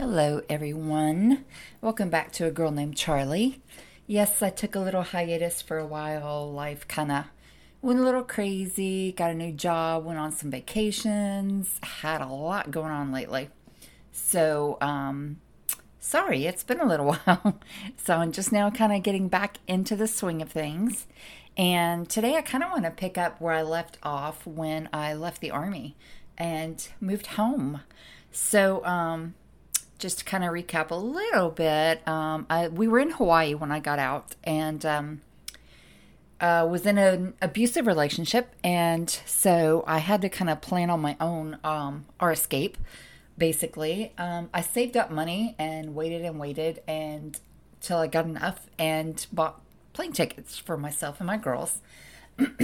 Hello, everyone. Welcome back to A Girl Named Charlie. Yes, I took a little hiatus for a while. Life kind of went a little crazy. Got a new job, went on some vacations, had a lot going on lately. So, um, sorry, it's been a little while. so, I'm just now kind of getting back into the swing of things. And today I kind of want to pick up where I left off when I left the Army and moved home. So, um, just to kind of recap a little bit, um, I, we were in Hawaii when I got out and um, uh, was in an abusive relationship. And so I had to kind of plan on my own um, our escape, basically. Um, I saved up money and waited and waited and till I got enough and bought plane tickets for myself and my girls.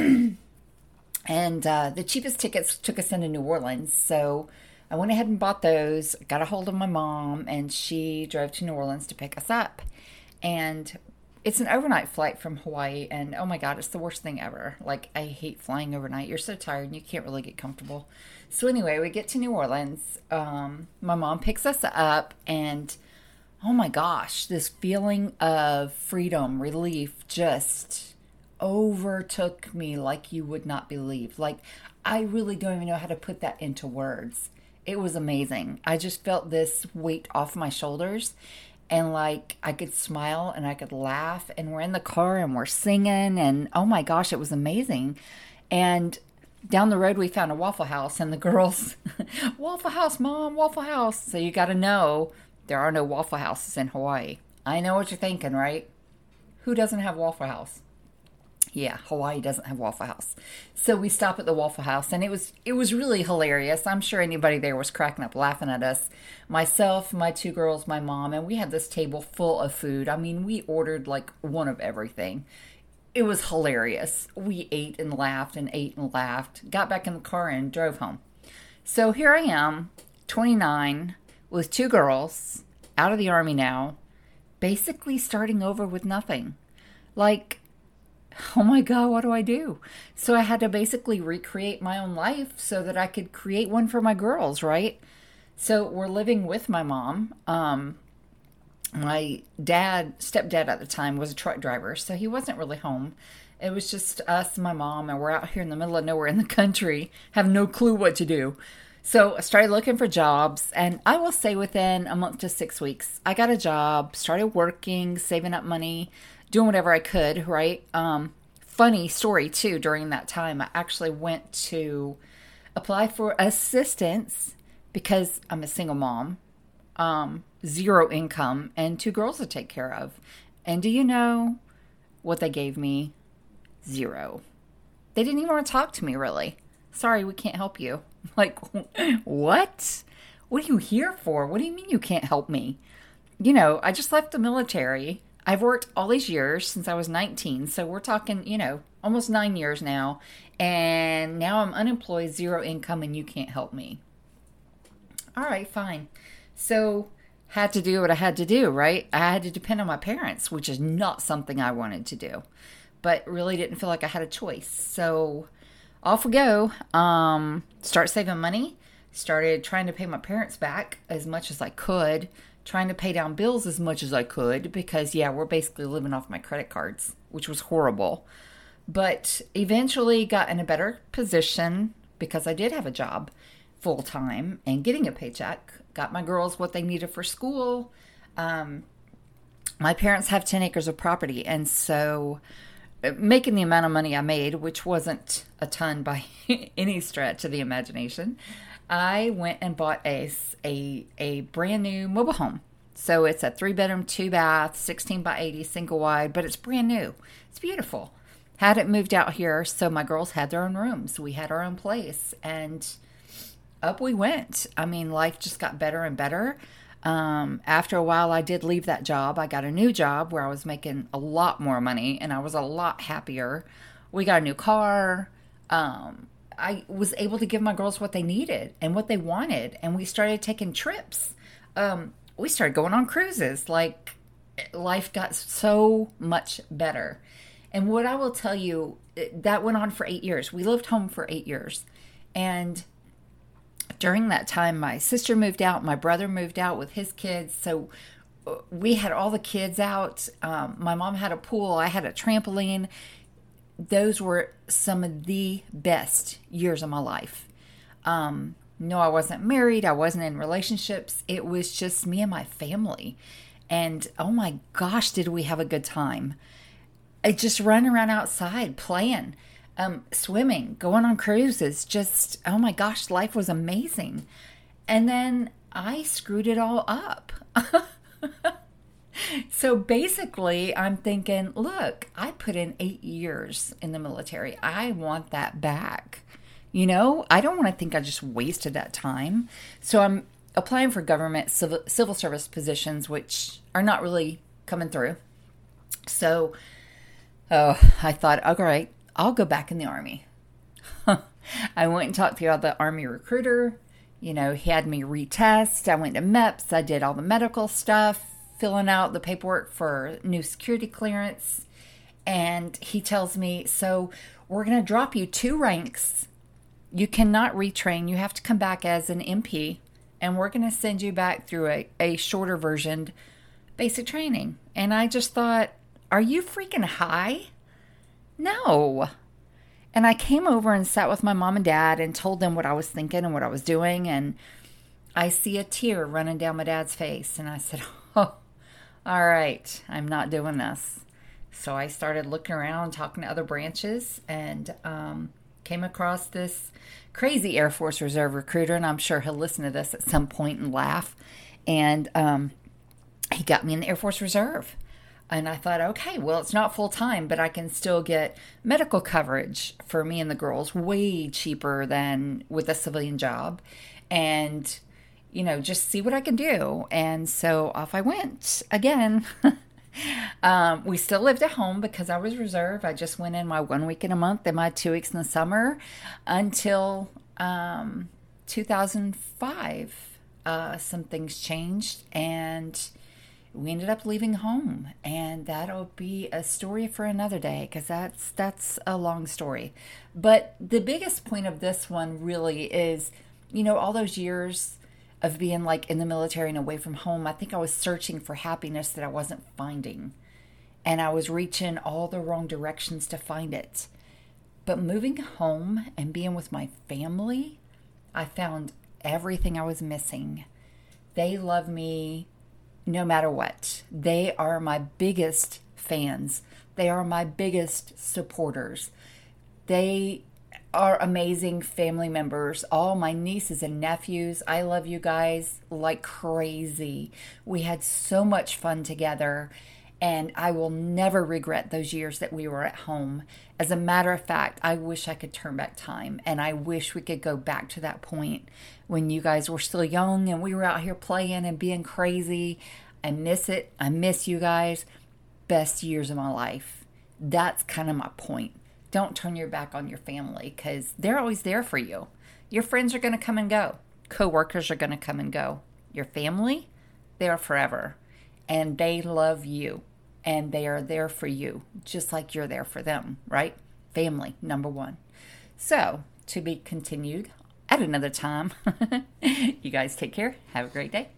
and uh, the cheapest tickets took us into New Orleans. So I went ahead and bought those, got a hold of my mom, and she drove to New Orleans to pick us up. And it's an overnight flight from Hawaii, and oh my God, it's the worst thing ever. Like, I hate flying overnight. You're so tired and you can't really get comfortable. So, anyway, we get to New Orleans. Um, my mom picks us up, and oh my gosh, this feeling of freedom, relief just overtook me like you would not believe. Like, I really don't even know how to put that into words it was amazing. I just felt this weight off my shoulders and like I could smile and I could laugh and we're in the car and we're singing and oh my gosh, it was amazing. And down the road we found a Waffle House and the girls, Waffle House, mom, Waffle House. So you got to know there are no Waffle Houses in Hawaii. I know what you're thinking, right? Who doesn't have Waffle House? Yeah, Hawaii doesn't have Waffle House. So we stop at the Waffle House and it was it was really hilarious. I'm sure anybody there was cracking up laughing at us. Myself, my two girls, my mom, and we had this table full of food. I mean, we ordered like one of everything. It was hilarious. We ate and laughed and ate and laughed. Got back in the car and drove home. So here I am, 29, with two girls, out of the army now, basically starting over with nothing. Like oh my God, what do I do? So I had to basically recreate my own life so that I could create one for my girls, right? So we're living with my mom. Um, my dad, stepdad at the time, was a truck driver, so he wasn't really home. It was just us and my mom, and we're out here in the middle of nowhere in the country, have no clue what to do. So I started looking for jobs, and I will say within a month to six weeks, I got a job, started working, saving up money, doing whatever I could, right? Um, funny story too, during that time, I actually went to apply for assistance because I'm a single mom, um, zero income, and two girls to take care of. And do you know what they gave me? Zero. They didn't even want to talk to me, really. Sorry, we can't help you. Like, what? What are you here for? What do you mean you can't help me? You know, I just left the military I've worked all these years since I was 19. So we're talking, you know, almost nine years now. And now I'm unemployed, zero income, and you can't help me. All right, fine. So had to do what I had to do, right? I had to depend on my parents, which is not something I wanted to do, but really didn't feel like I had a choice. So off we go. Um, start saving money. Started trying to pay my parents back as much as I could trying to pay down bills as much as I could because, yeah, we're basically living off my credit cards, which was horrible. But eventually got in a better position because I did have a job full time and getting a paycheck. Got my girls what they needed for school. Um, my parents have 10 acres of property, and so uh, making the amount of money I made, which wasn't a ton by any stretch of the imagination, I went and bought a, a, a brand new mobile home. So it's a three bedroom, two bath, 16 by 80, single wide, but it's brand new. It's beautiful. Had it moved out here, so my girls had their own rooms. We had our own place, and up we went. I mean, life just got better and better. Um, after a while, I did leave that job. I got a new job where I was making a lot more money and I was a lot happier. We got a new car. Um, I was able to give my girls what they needed and what they wanted, and we started taking trips. Um, we started going on cruises. Like life got so much better. And what I will tell you, that went on for eight years. We lived home for eight years, and during that time, my sister moved out, my brother moved out with his kids. So uh, we had all the kids out. Um, my mom had a pool, I had a trampoline. Those were some of the best years of my life. Um, no, I wasn't married, I wasn't in relationships. It was just me and my family. And oh my gosh, did we have a good time! I just run around outside playing um, swimming, going on cruises. Just, oh my gosh, life was amazing. And then I screwed it all up. so basically, I'm thinking, look, I put in eight years in the military. I want that back. You know, I don't want to think I just wasted that time. So I'm applying for government civil, civil service positions, which are not really coming through. So, oh, I thought, all right, I'll go back in the army. I went and talked to the army recruiter. You know, he had me retest. I went to MEPS. I did all the medical stuff, filling out the paperwork for new security clearance. And he tells me, So we're going to drop you two ranks. You cannot retrain. You have to come back as an MP. And we're going to send you back through a, a shorter version basic training. And I just thought, Are you freaking high? No. And I came over and sat with my mom and dad and told them what I was thinking and what I was doing. And I see a tear running down my dad's face. And I said, Oh, all right, I'm not doing this. So I started looking around, talking to other branches, and um, came across this crazy Air Force Reserve recruiter. And I'm sure he'll listen to this at some point and laugh. And um, he got me in the Air Force Reserve. And I thought, okay, well, it's not full time, but I can still get medical coverage for me and the girls way cheaper than with a civilian job. And, you know, just see what I can do. And so off I went again. um, we still lived at home because I was reserve. I just went in my one week in a month and my two weeks in the summer until um, 2005. Uh, some things changed and we ended up leaving home and that'll be a story for another day because that's that's a long story but the biggest point of this one really is you know all those years of being like in the military and away from home i think i was searching for happiness that i wasn't finding and i was reaching all the wrong directions to find it but moving home and being with my family i found everything i was missing they love me no matter what. They are my biggest fans. They are my biggest supporters. They are amazing family members. All my nieces and nephews. I love you guys like crazy. We had so much fun together, and I will never regret those years that we were at home. As a matter of fact, I wish I could turn back time, and I wish we could go back to that point when you guys were still young and we were out here playing and being crazy. I miss it. I miss you guys. Best years of my life. That's kind of my point. Don't turn your back on your family because they're always there for you. Your friends are going to come and go, coworkers are going to come and go. Your family, they're forever. And they love you and they are there for you, just like you're there for them, right? Family, number one. So, to be continued at another time. you guys take care. Have a great day.